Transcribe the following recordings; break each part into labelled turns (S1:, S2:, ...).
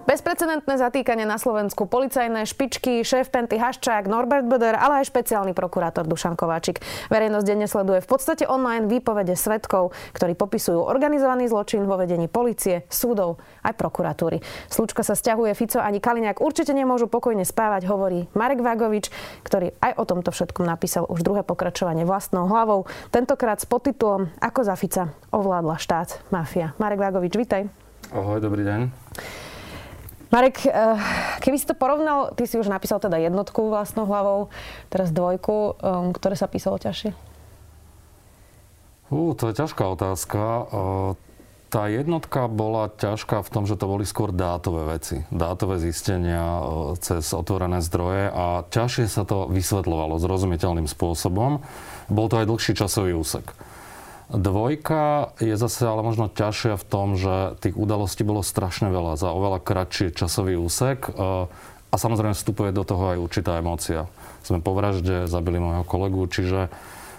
S1: Bezprecedentné zatýkanie na Slovensku, policajné špičky, šéf Penty Haščák, Norbert Böder, ale aj špeciálny prokurátor Dušan Kováčik. Verejnosť denne sleduje v podstate online výpovede svetkov, ktorí popisujú organizovaný zločin vo vedení policie, súdov aj prokuratúry. Slučka sa stiahuje, Fico ani Kaliňák určite nemôžu pokojne spávať, hovorí Marek Vágovič, ktorý aj o tomto všetkom napísal už druhé pokračovanie vlastnou hlavou. Tentokrát s podtitulom Ako za Fica ovládla štát mafia. Marek Vágovič, vitaj.
S2: Ahoj, dobrý deň.
S1: Marek, eh, keby si to porovnal, ty si už napísal teda jednotku vlastnou hlavou, teraz dvojku, um, ktoré sa písalo ťažšie?
S2: Uh, to je ťažká otázka. Uh, tá jednotka bola ťažká v tom, že to boli skôr dátové veci. Dátové zistenia uh, cez otvorené zdroje a ťažšie sa to vysvetľovalo zrozumiteľným spôsobom. Bol to aj dlhší časový úsek. Dvojka je zase ale možno ťažšia v tom, že tých udalostí bolo strašne veľa za oveľa kratší časový úsek e, a samozrejme vstupuje do toho aj určitá emócia. Sme po vražde, zabili môjho kolegu, čiže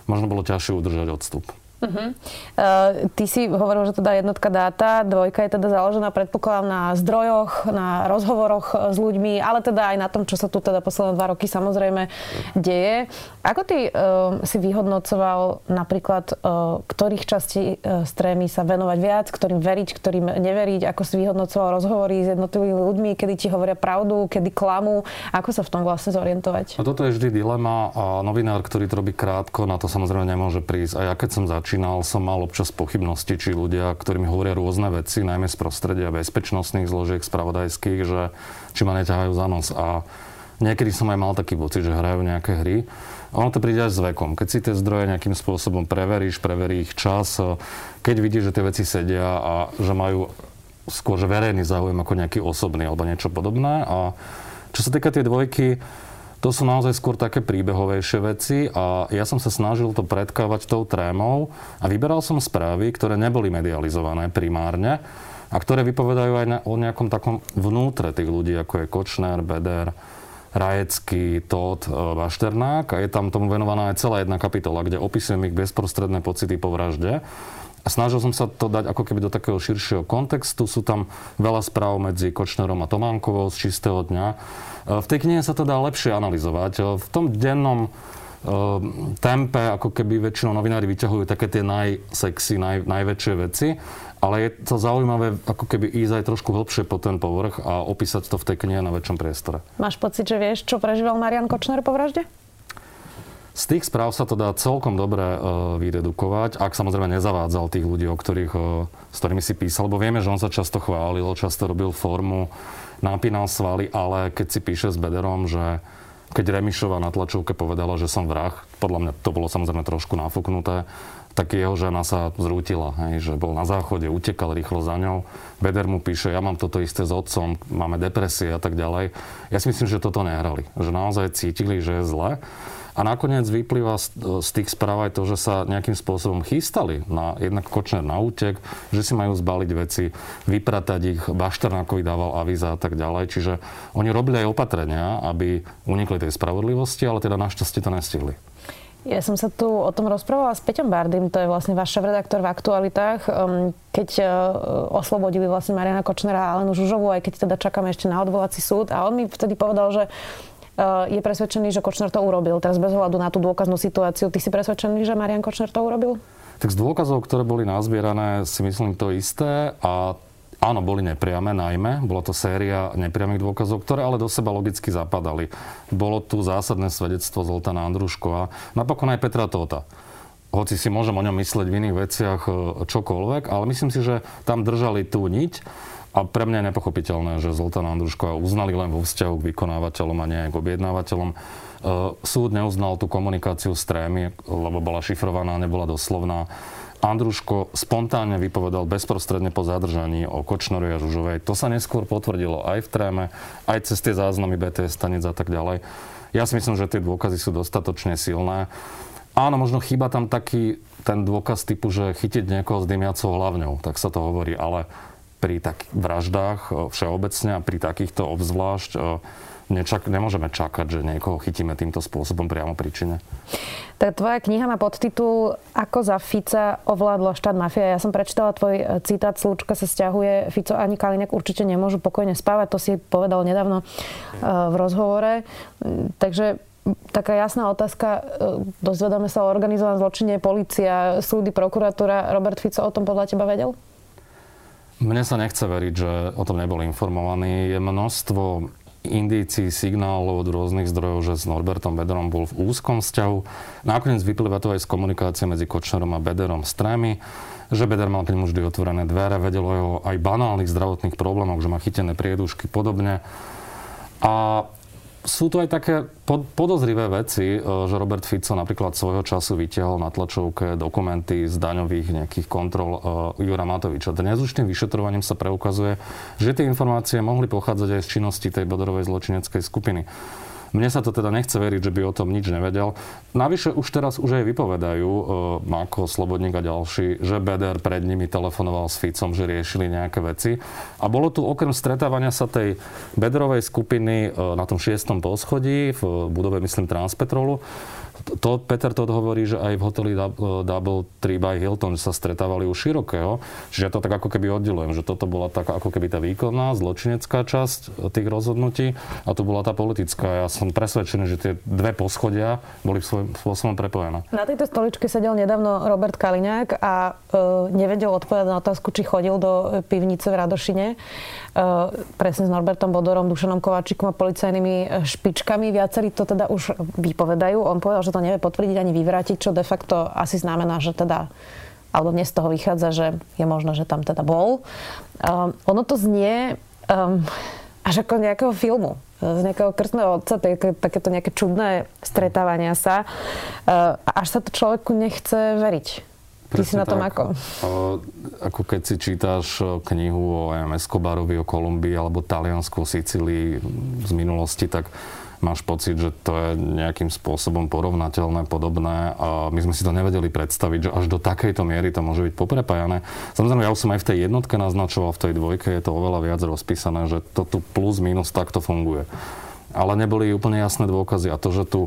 S2: možno bolo ťažšie udržať odstup. Uh-huh.
S1: Uh, ty si hovoril, že teda jednotka dáta, dvojka je teda založená predpokladám na zdrojoch, na rozhovoroch s ľuďmi, ale teda aj na tom, čo sa tu teda posledné dva roky samozrejme deje. Ako ty uh, si vyhodnocoval napríklad, uh, ktorých častí uh, strémy sa venovať viac, ktorým veriť, ktorým neveriť, ako si vyhodnocoval rozhovory s jednotlivými ľuďmi, kedy ti hovoria pravdu, kedy klamú, ako sa v tom vlastne zorientovať?
S2: A toto je vždy dilema a novinár, ktorý to robí krátko, na to samozrejme nemôže prísť. A ja keď som začal začínal, som mal občas pochybnosti, či ľudia, ktorí mi hovoria rôzne veci, najmä z prostredia bezpečnostných zložiek, spravodajských, že či ma neťahajú za nos. A niekedy som aj mal taký pocit, že hrajú nejaké hry. Ono to príde až s vekom. Keď si tie zdroje nejakým spôsobom preveríš, preverí ich čas, keď vidíš, že tie veci sedia a že majú skôr verejný záujem ako nejaký osobný alebo niečo podobné. A čo sa týka tej dvojky, to sú naozaj skôr také príbehovejšie veci a ja som sa snažil to predkávať tou trémou a vyberal som správy, ktoré neboli medializované primárne a ktoré vypovedajú aj o nejakom takom vnútre tých ľudí, ako je Kočner, Beder, Rajecký, Todd, e, Bašternák a je tam tomu venovaná aj celá jedna kapitola, kde opisujem ich bezprostredné pocity po vražde. A snažil som sa to dať ako keby do takého širšieho kontextu. Sú tam veľa správ medzi Kočnerom a Tománkovou z čistého dňa. E, v tej knihe sa to dá lepšie analyzovať. E, v tom dennom e, tempe, ako keby väčšinou novinári vyťahujú také tie najsexy, naj, najväčšie veci, ale je to zaujímavé ako keby ísť aj trošku hlbšie po ten povrch a opísať to v tej knihe na väčšom priestore.
S1: Máš pocit, že vieš, čo prežíval Marian Kočner po vražde?
S2: Z tých správ sa to dá celkom dobre uh, vydedukovať, ak samozrejme nezavádzal tých ľudí, o ktorých, uh, s ktorými si písal, lebo vieme, že on sa často chválil, často robil formu, napínal svaly, ale keď si píše s Bederom, že keď Remišová na tlačovke povedala, že som vrah, podľa mňa to bolo samozrejme trošku nafúknuté, tak jeho žena sa zrútila, hej, že bol na záchode, utekal rýchlo za ňou. Beder mu píše, ja mám toto isté s otcom, máme depresie a tak ďalej. Ja si myslím, že toto nehrali. Že naozaj cítili, že je zle. A nakoniec vyplýva z, z tých správ aj to, že sa nejakým spôsobom chystali na jednak Kočner na útek, že si majú zbaliť veci, vypratať ich, Bašternákovi dával avíza a tak ďalej. Čiže oni robili aj opatrenia, aby unikli tej spravodlivosti, ale teda našťastie to nestihli.
S1: Ja som sa tu o tom rozprávala s Peťom Bardym, to je vlastne váš redaktor v aktualitách, um, keď uh, oslobodili vlastne Mariana Kočnera a Alenu Žužovu, aj keď teda čakáme ešte na odvolací súd. A on mi vtedy povedal, že je presvedčený, že Kočner to urobil. Teraz bez ohľadu na tú dôkaznú situáciu. Ty si presvedčený, že Marian Kočner to urobil?
S2: Tak z dôkazov, ktoré boli nazbierané, si myslím to isté a áno, boli nepriame najmä. Bola to séria nepriamých dôkazov, ktoré ale do seba logicky zapadali. Bolo tu zásadné svedectvo Zoltána Andruškova, napokon aj Petra Tóta hoci si môžem o ňom mysleť v iných veciach e, čokoľvek, ale myslím si, že tam držali tú niť a pre mňa je nepochopiteľné, že Zoltán Andruško uznali len vo vzťahu k vykonávateľom a nie k objednávateľom. E, súd neuznal tú komunikáciu s trémy, lebo bola šifrovaná, nebola doslovná. Andruško spontánne vypovedal bezprostredne po zadržaní o Kočnorovi a Žužovej. To sa neskôr potvrdilo aj v tréme, aj cez tie záznamy BTS stanic a tak ďalej. Ja si myslím, že tie dôkazy sú dostatočne silné. Áno, možno chýba tam taký ten dôkaz typu, že chytiť niekoho s dymiacou hlavňou, tak sa to hovorí, ale pri takých vraždách všeobecne a pri takýchto obzvlášť nečak, nemôžeme čakať, že niekoho chytíme týmto spôsobom priamo príčine.
S1: Tak tvoja kniha má podtitul Ako za Fica ovládla štát mafia. Ja som prečítala tvoj e, citát, Slúčka sa stiahuje, Fico ani Kalinek určite nemôžu pokojne spávať, to si povedal nedávno e, v rozhovore. Takže taká jasná otázka, e, dozvedáme sa o organizovanom zločine, policia, súdy, prokuratúra. Robert Fico o tom podľa teba vedel?
S2: Mne sa nechce veriť, že o tom nebol informovaný. Je množstvo indícií, signálov od rôznych zdrojov, že s Norbertom Bederom bol v úzkom vzťahu. Nakoniec vyplýva to aj z komunikácie medzi Kočnerom a Bederom s trémy, že Beder mal k vždy otvorené dvere, vedelo o jeho aj banálnych zdravotných problémoch, že má chytené priedušky podobne. A sú tu aj také podozrivé veci, e, že Robert Fico napríklad svojho času vytiahol na tlačovke dokumenty z daňových nejakých kontrol e, Jura Matoviča. Dnes už tým vyšetrovaním sa preukazuje, že tie informácie mohli pochádzať aj z činnosti tej bodorovej zločineckej skupiny. Mne sa to teda nechce veriť, že by o tom nič nevedel. Navyše už teraz už aj vypovedajú, e, Mako, Slobodník a ďalší, že Beder pred nimi telefonoval s Ficom, že riešili nejaké veci. A bolo tu okrem stretávania sa tej Bederovej skupiny e, na tom šiestom poschodí v budove, myslím, Transpetrolu, to, Peter to hovorí, že aj v hoteli Double Tree by Hilton sa stretávali u širokého. Čiže ja to tak ako keby oddelujem, že toto bola taká ako keby tá výkonná, zločinecká časť tých rozhodnutí a tu bola tá politická. Ja som presvedčený, že tie dve poschodia boli svojím spôsobom prepojené.
S1: Na tejto stoličke sedel nedávno Robert Kaliňák a e, nevedel odpovedať na otázku, či chodil do pivnice v Radošine. E, presne s Norbertom Bodorom, Dušanom Kováčikom a policajnými e, špičkami. Viacerí to teda už vypovedajú. On povedal, že to nevie potvrdiť ani vyvrátiť, čo de facto asi znamená, že teda alebo dnes z toho vychádza, že je možné, že tam teda bol. Um, ono to znie um, až ako nejakého filmu z nejakého krstného otca, také, takéto nejaké čudné stretávania sa. Uh, až sa to človeku nechce veriť. Ty si na tom tak. ako?
S2: Ako keď si čítaš knihu o Escobarovi, o Kolumbii alebo Taliansku, o Sicílii z minulosti, tak máš pocit, že to je nejakým spôsobom porovnateľné, podobné a my sme si to nevedeli predstaviť, že až do takejto miery to môže byť poprepájané. Samozrejme, ja už som aj v tej jednotke naznačoval, v tej dvojke je to oveľa viac rozpísané, že to tu plus minus takto funguje. Ale neboli úplne jasné dôkazy a to, že tu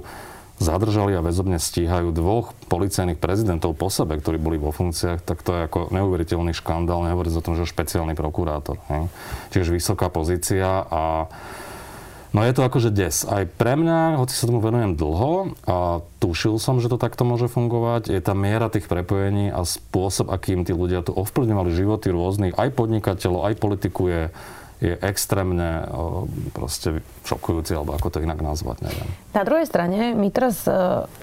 S2: zadržali a väzobne stíhajú dvoch policajných prezidentov po sebe, ktorí boli vo funkciách, tak to je ako neuveriteľný škandál, nehovoriť o tom, že špeciálny prokurátor. Hej. Čiže vysoká pozícia a No je to akože des. Aj pre mňa, hoci sa tomu venujem dlho a tušil som, že to takto môže fungovať, je tá miera tých prepojení a spôsob, akým tí ľudia tu ovplyvňovali životy rôznych, aj podnikateľov, aj politiku je je extrémne proste šokujúci, alebo ako to inak nazvať, neviem.
S1: Na druhej strane, my teraz e,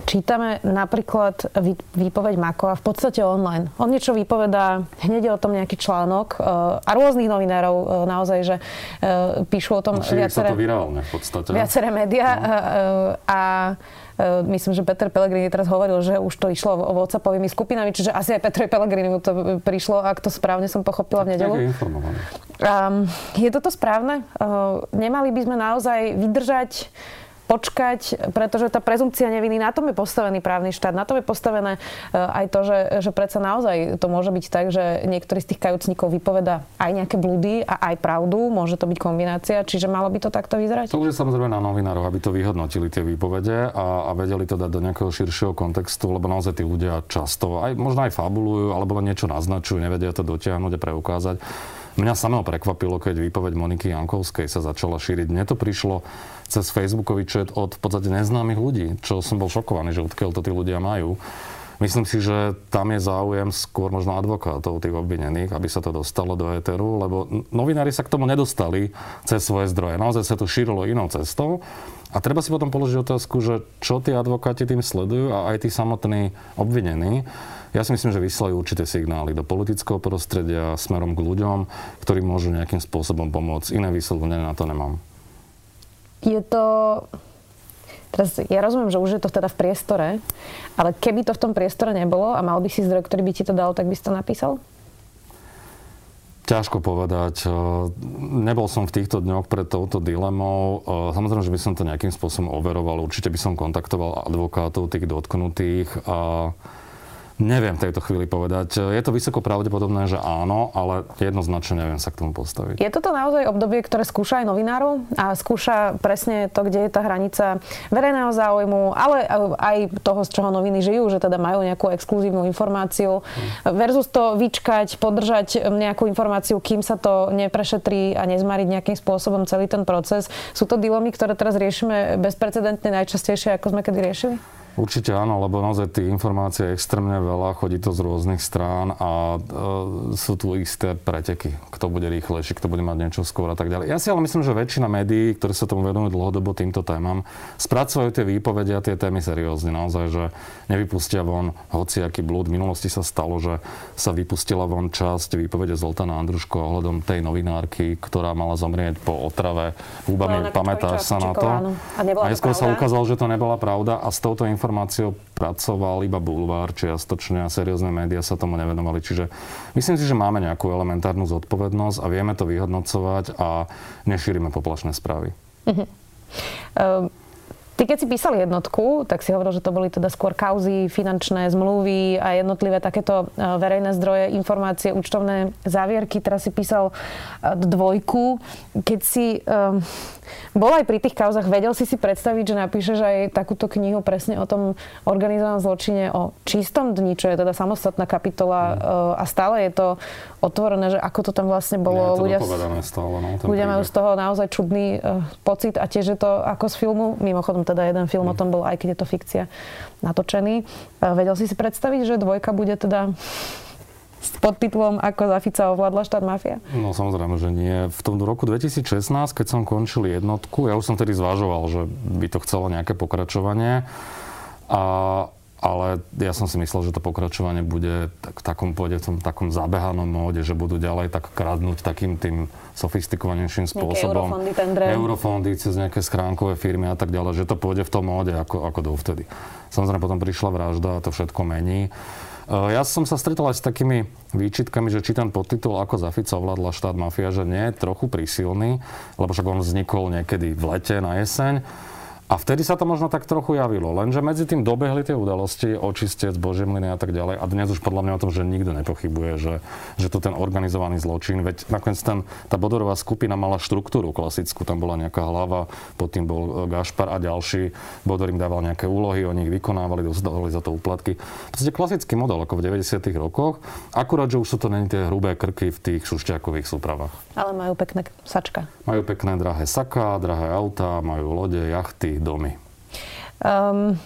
S1: čítame napríklad výpoveď Makova v podstate online. On niečo vypovedá, hneď je o tom nejaký článok e, a rôznych novinárov e, naozaj, že píšu o tom
S2: no, viaceré, to virálne v podstate.
S1: viaceré médiá no. a E, myslím, že Peter Pellegrini teraz hovoril, že už to išlo o WhatsAppovými skupinami, čiže asi aj Petrovi Pellegrini mu to prišlo, ak to správne som pochopila v nedelu. Um, je toto správne? Uh, nemali by sme naozaj vydržať počkať, pretože tá prezumcia neviny, na tom je postavený právny štát, na tom je postavené e, aj to, že, že predsa naozaj to môže byť tak, že niektorý z tých kajúcnikov vypoveda aj nejaké blúdy a aj pravdu, môže to byť kombinácia, čiže malo by to takto vyzerať?
S2: To už je samozrejme na novinárov, aby to vyhodnotili tie výpovede a, a vedeli to dať do nejakého širšieho kontextu, lebo naozaj tí ľudia často aj možno aj fabulujú alebo len niečo naznačujú, nevedia to dotiahnuť a preukázať. Mňa samého prekvapilo, keď výpoveď Moniky Jankovskej sa začala šíriť. Mne to prišlo cez Facebookový chat od v podstate neznámych ľudí, čo som bol šokovaný, že odkiaľ to tí ľudia majú. Myslím si, že tam je záujem skôr možno advokátov tých obvinených, aby sa to dostalo do éteru, lebo novinári sa k tomu nedostali cez svoje zdroje. Naozaj sa to šírilo inou cestou. A treba si potom položiť otázku, že čo tí advokáti tým sledujú a aj tí samotní obvinení. Ja si myslím, že vyslajú určité signály do politického prostredia smerom k ľuďom, ktorí môžu nejakým spôsobom pomôcť. Iné vyslovene na to nemám.
S1: Je to... Teraz ja rozumiem, že už je to teda v priestore, ale keby to v tom priestore nebolo a mal by si zdroj, ktorý by ti to dal, tak by si to napísal?
S2: Ťažko povedať. Nebol som v týchto dňoch pred touto dilemou. Samozrejme, že by som to nejakým spôsobom overoval. Určite by som kontaktoval advokátov tých dotknutých a Neviem v tejto chvíli povedať. Je to vysoko pravdepodobné, že áno, ale jednoznačne neviem sa k tomu postaviť.
S1: Je toto naozaj obdobie, ktoré skúša aj novinárov a skúša presne to, kde je tá hranica verejného záujmu, ale aj toho, z čoho noviny žijú, že teda majú nejakú exkluzívnu informáciu versus to vyčkať, podržať nejakú informáciu, kým sa to neprešetrí a nezmariť nejakým spôsobom celý ten proces. Sú to dilomy, ktoré teraz riešime bezprecedentne najčastejšie, ako sme kedy riešili?
S2: Určite áno, lebo naozaj tých informácií je extrémne veľa, chodí to z rôznych strán a e, sú tu isté preteky. Kto bude rýchlejší, kto bude mať niečo skôr a tak ďalej. Ja si ale myslím, že väčšina médií, ktoré sa tomu venujú dlhodobo týmto témam, spracovajú tie výpovede a tie témy seriózne. Naozaj, že nevypustia von hociaký blúd. V minulosti sa stalo, že sa vypustila von časť výpovede Zoltana Andruško ohľadom tej novinárky, ktorá mala zomrieť po otrave húbami. Pamätáš sa na to?
S1: A, a
S2: neskôr sa ukázalo, že to nebola pravda a s touto informáciou pracoval iba bulvár, čiastočne a seriózne médiá sa tomu nevenovali. Čiže myslím si, že máme nejakú elementárnu zodpovednosť a vieme to vyhodnocovať a nešírime poplašné správy. Uh-huh.
S1: Um Ty keď si písal jednotku, tak si hovoril, že to boli teda skôr kauzy, finančné zmluvy a jednotlivé takéto e, verejné zdroje, informácie, účtovné závierky. Teraz si písal e, dvojku. Keď si um, bol aj pri tých kauzach, vedel si si predstaviť, že napíšeš aj takúto knihu presne o tom organizovanom zločine, o čistom dni, čo je teda samostatná kapitola mm. a stále je to otvorené, že ako to tam vlastne bolo.
S2: Je ľudia, stále, no,
S1: ľudia majú z toho naozaj čudný uh, pocit a tiež je to ako z filmu, mimochodom teda jeden film mm. o tom bol, aj keď je to fikcia, natočený. Vedel si si predstaviť, že dvojka bude teda s podtitulom Ako za Fica ovládla štát mafia?
S2: No samozrejme, že nie. V tom roku 2016, keď som končil jednotku, ja už som tedy zvažoval, že by to chcelo nejaké pokračovanie. A, ale ja som si myslel, že to pokračovanie bude tak, v takom, pôjde, v tom takom zabehanom móde, že budú ďalej tak kradnúť takým tým sofistikovanejším spôsobom.
S1: Eurofondy, tendre.
S2: Eurofondy cez nejaké schránkové firmy a tak ďalej, že to pôjde v tom móde ako, ako dovtedy. Samozrejme potom prišla vražda a to všetko mení. E, ja som sa stretol aj s takými výčitkami, že čítam podtitul Ako za Fica ovládla štát mafia, že nie trochu prísilný, lebo však on vznikol niekedy v lete na jeseň a vtedy sa to možno tak trochu javilo, lenže medzi tým dobehli tie udalosti, očistec, božemliny a tak ďalej. A dnes už podľa mňa o tom, že nikto nepochybuje, že, že to ten organizovaný zločin, veď nakoniec ten, tá Bodorová skupina mala štruktúru klasickú, tam bola nejaká hlava, pod tým bol e, Gašpar a ďalší. Bodor im dával nejaké úlohy, oni ich vykonávali, dostávali za to úplatky. Podstate klasický model ako v 90. rokoch, akurát, že už sú to není tie hrubé krky v tých šušťakových súpravách.
S1: Ale majú pekné sačka.
S2: Majú pekné drahé saka, drahé auta, majú lode, jachty, domy? Um,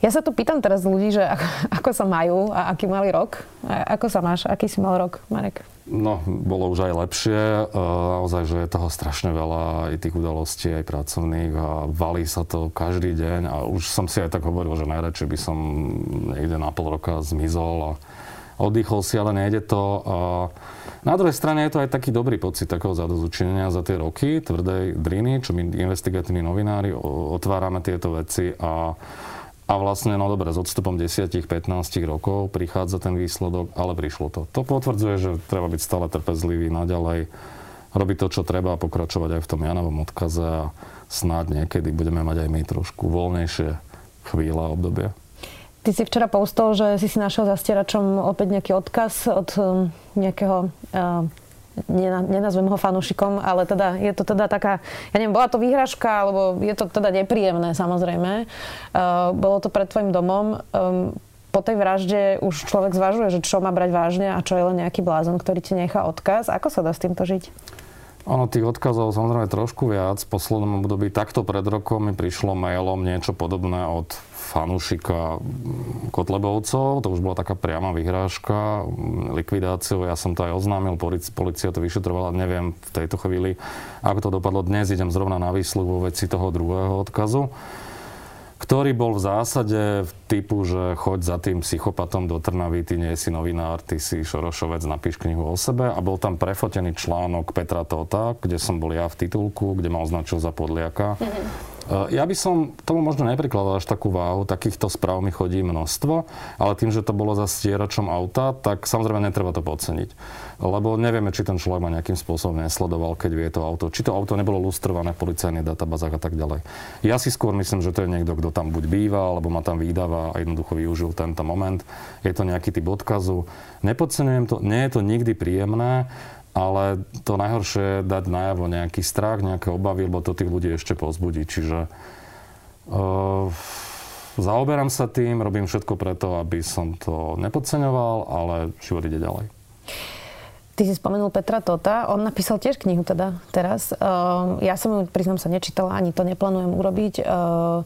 S1: ja sa tu pýtam teraz ľudí, že ako, ako sa majú a aký mali rok. A ako sa máš? Aký si mal rok, Marek?
S2: No, bolo už aj lepšie. Naozaj, že je toho strašne veľa, aj tých udalostí, aj pracovných a valí sa to každý deň a už som si aj tak hovoril, že najradšej by som niekde na pol roka zmizol a oddychol si, ale nejde to. Na druhej strane je to aj taký dobrý pocit takého zadozučenia za tie roky, tvrdej driny, čo my investigatívni novinári otvárame tieto veci a a vlastne, no dobre, s odstupom 10-15 rokov prichádza ten výsledok, ale prišlo to. To potvrdzuje, že treba byť stále trpezlivý naďalej, robiť to, čo treba a pokračovať aj v tom Janovom odkaze a snáď niekedy budeme mať aj my trošku voľnejšie chvíle a obdobie.
S1: Ty si včera postol, že si si našiel za stieračom opäť nejaký odkaz od um, nejakého uh, nenazvem ho fanúšikom, ale teda je to teda taká, ja neviem, bola to výhražka, alebo je to teda nepríjemné samozrejme. Uh, bolo to pred tvojim domom. Um, po tej vražde už človek zvažuje, že čo má brať vážne a čo je len nejaký blázon, ktorý ti nechá odkaz. Ako sa dá s týmto žiť?
S2: Ono tých odkazov samozrejme trošku viac. V poslednom období takto pred rokom mi prišlo mailom niečo podobné od fanúšika Kotlebovcov. To už bola taká priama vyhrážka likvidáciou. Ja som to aj oznámil, policia to vyšetrovala. Neviem v tejto chvíli, ako to dopadlo. Dnes idem zrovna na výsluh vo veci toho druhého odkazu ktorý bol v zásade typu, že choď za tým psychopatom do Trnavy, ty nie si novinár, ty si Šorošovec, napíš knihu o sebe a bol tam prefotený článok Petra Tota, kde som bol ja v titulku, kde ma označil za podliaka. Mm-hmm Ja by som tomu možno neprikladal až takú váhu, takýchto správ mi chodí množstvo, ale tým, že to bolo za stieračom auta, tak samozrejme netreba to podceniť. Lebo nevieme, či ten človek ma nejakým spôsobom nesledoval, keď vie to auto. Či to auto nebolo lustrované v policajných databázach a tak ďalej. Ja si skôr myslím, že to je niekto, kto tam buď býva, alebo ma tam vydáva a jednoducho využil tento moment. Je to nejaký typ odkazu. Nepodceňujem to, nie je to nikdy príjemné, ale to najhoršie je dať najavo nejaký strach, nejaké obavy, lebo to tých ľudí ešte pozbudí. Čiže uh, zaoberám sa tým, robím všetko preto, aby som to nepodceňoval, ale život ide ďalej.
S1: Ty si spomenul Petra Tota, on napísal tiež knihu teda teraz. Uh, ja som ju, priznám sa, nečítala, ani to neplánujem urobiť. Uh,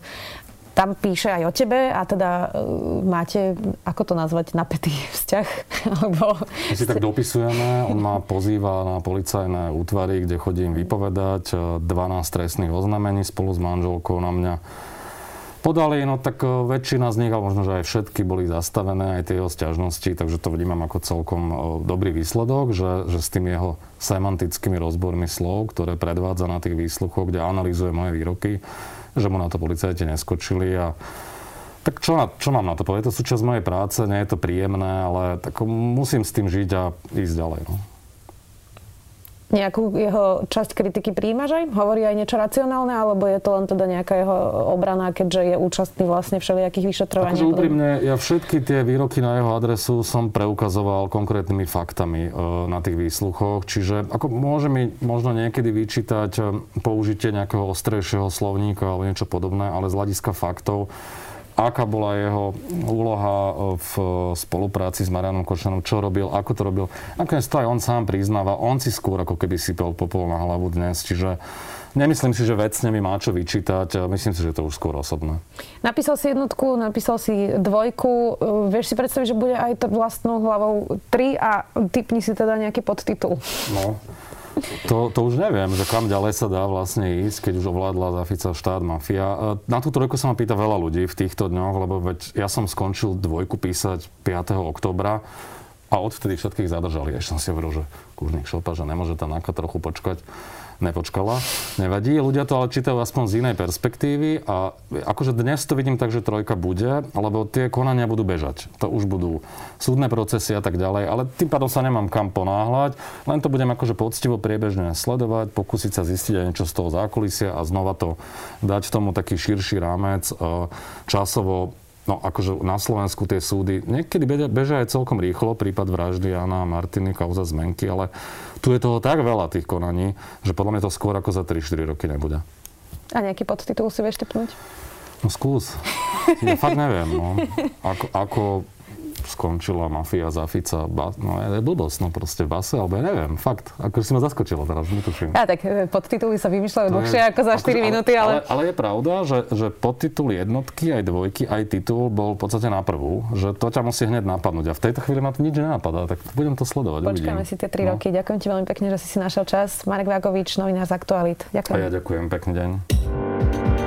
S1: tam píše aj o tebe a teda uh, máte, ako to nazvať, napätý vzťah? Alebo...
S2: My si tak dopisujeme, on ma pozýva na policajné útvary, kde chodím vypovedať, 12 trestných oznamení spolu s manželkou na mňa podali, no tak väčšina z nich, ale možno, že aj všetky boli zastavené, aj tie jeho stiažnosti, takže to vnímam ako celkom dobrý výsledok, že, že s tými jeho semantickými rozbormi slov, ktoré predvádza na tých výsluchoch, kde analýzuje moje výroky, že mu na to policajti neskočili a tak čo, čo mám na to povedať? To súčasť mojej práce, nie je to príjemné, ale tak musím s tým žiť a ísť ďalej. No.
S1: Nejakú jeho časť kritiky príjmaš aj? Hovorí aj niečo racionálne, alebo je to len teda nejaká jeho obrana, keďže je účastný vlastne všelijakých vyšetrovaní?
S2: Takže úprimne, ja všetky tie výroky na jeho adresu som preukazoval konkrétnymi faktami e, na tých výsluchoch, čiže ako môže mi možno niekedy vyčítať e, použitie nejakého ostrejšieho slovníka alebo niečo podobné, ale z hľadiska faktov aká bola jeho úloha e, v spolupráci s Marianom Kočanom, čo robil, ako to robil. Nakoniec to aj on sám priznáva, on si skôr ako keby sypel popol na hlavu dnes, čiže Nemyslím si, že vecne mi má čo vyčítať, myslím si, že to už skôr osobné.
S1: Napísal si jednotku, napísal si dvojku. E, vieš si predstaviť, že bude aj vlastnou hlavou tri a typni si teda nejaký podtitul.
S2: No, to, to už neviem, že kam ďalej sa dá vlastne ísť, keď už ovládla Zafica štát mafia. Na túto trojku sa ma pýta veľa ľudí v týchto dňoch, lebo veď ja som skončil dvojku písať 5. oktobra a odvtedy všetkých zadržali. Ešte som si hovoril, že kúžnik šopa, že nemôže tam trochu počkať nepočkala. Nevadí, ľudia to ale čítajú aspoň z inej perspektívy a akože dnes to vidím tak, že trojka bude, lebo tie konania budú bežať. To už budú súdne procesy a tak ďalej, ale tým pádom sa nemám kam ponáhľať, len to budem akože poctivo priebežne sledovať, pokúsiť sa zistiť aj niečo z toho zákulisia a znova to dať tomu taký širší rámec e, časovo No akože na Slovensku tie súdy niekedy bežia aj celkom rýchlo, prípad vraždy Jana a Martiny, kauza zmenky, ale tu je toho tak veľa tých konaní, že podľa mňa to skôr ako za 3-4 roky nebude.
S1: A nejaký podtitul si vieš typnúť?
S2: No skús. Ja fakt neviem. No. Ako, ako skončila mafia za Fica. Ba, no je blbosť, no proste base, alebo ja neviem, fakt. Ako si ma zaskočilo teraz, netuším.
S1: Ja, tak e, podtituly sa vymýšľajú dlhšie ako za 4 ako, minúty, ale...
S2: ale... Ale je pravda, že, že podtitul jednotky, aj dvojky, aj titul bol v podstate na prvú, že to ťa musí hneď napadnúť. A v tejto chvíli ma to nič nenapadá, tak budem to sledovať.
S1: Počkáme
S2: uvidím.
S1: si tie 3 no. roky. Ďakujem ti veľmi pekne, že si si našiel čas. Marek Vágovič, novinár z Aktualit. Ďakujem.
S2: A ja ďakujem, pekný deň.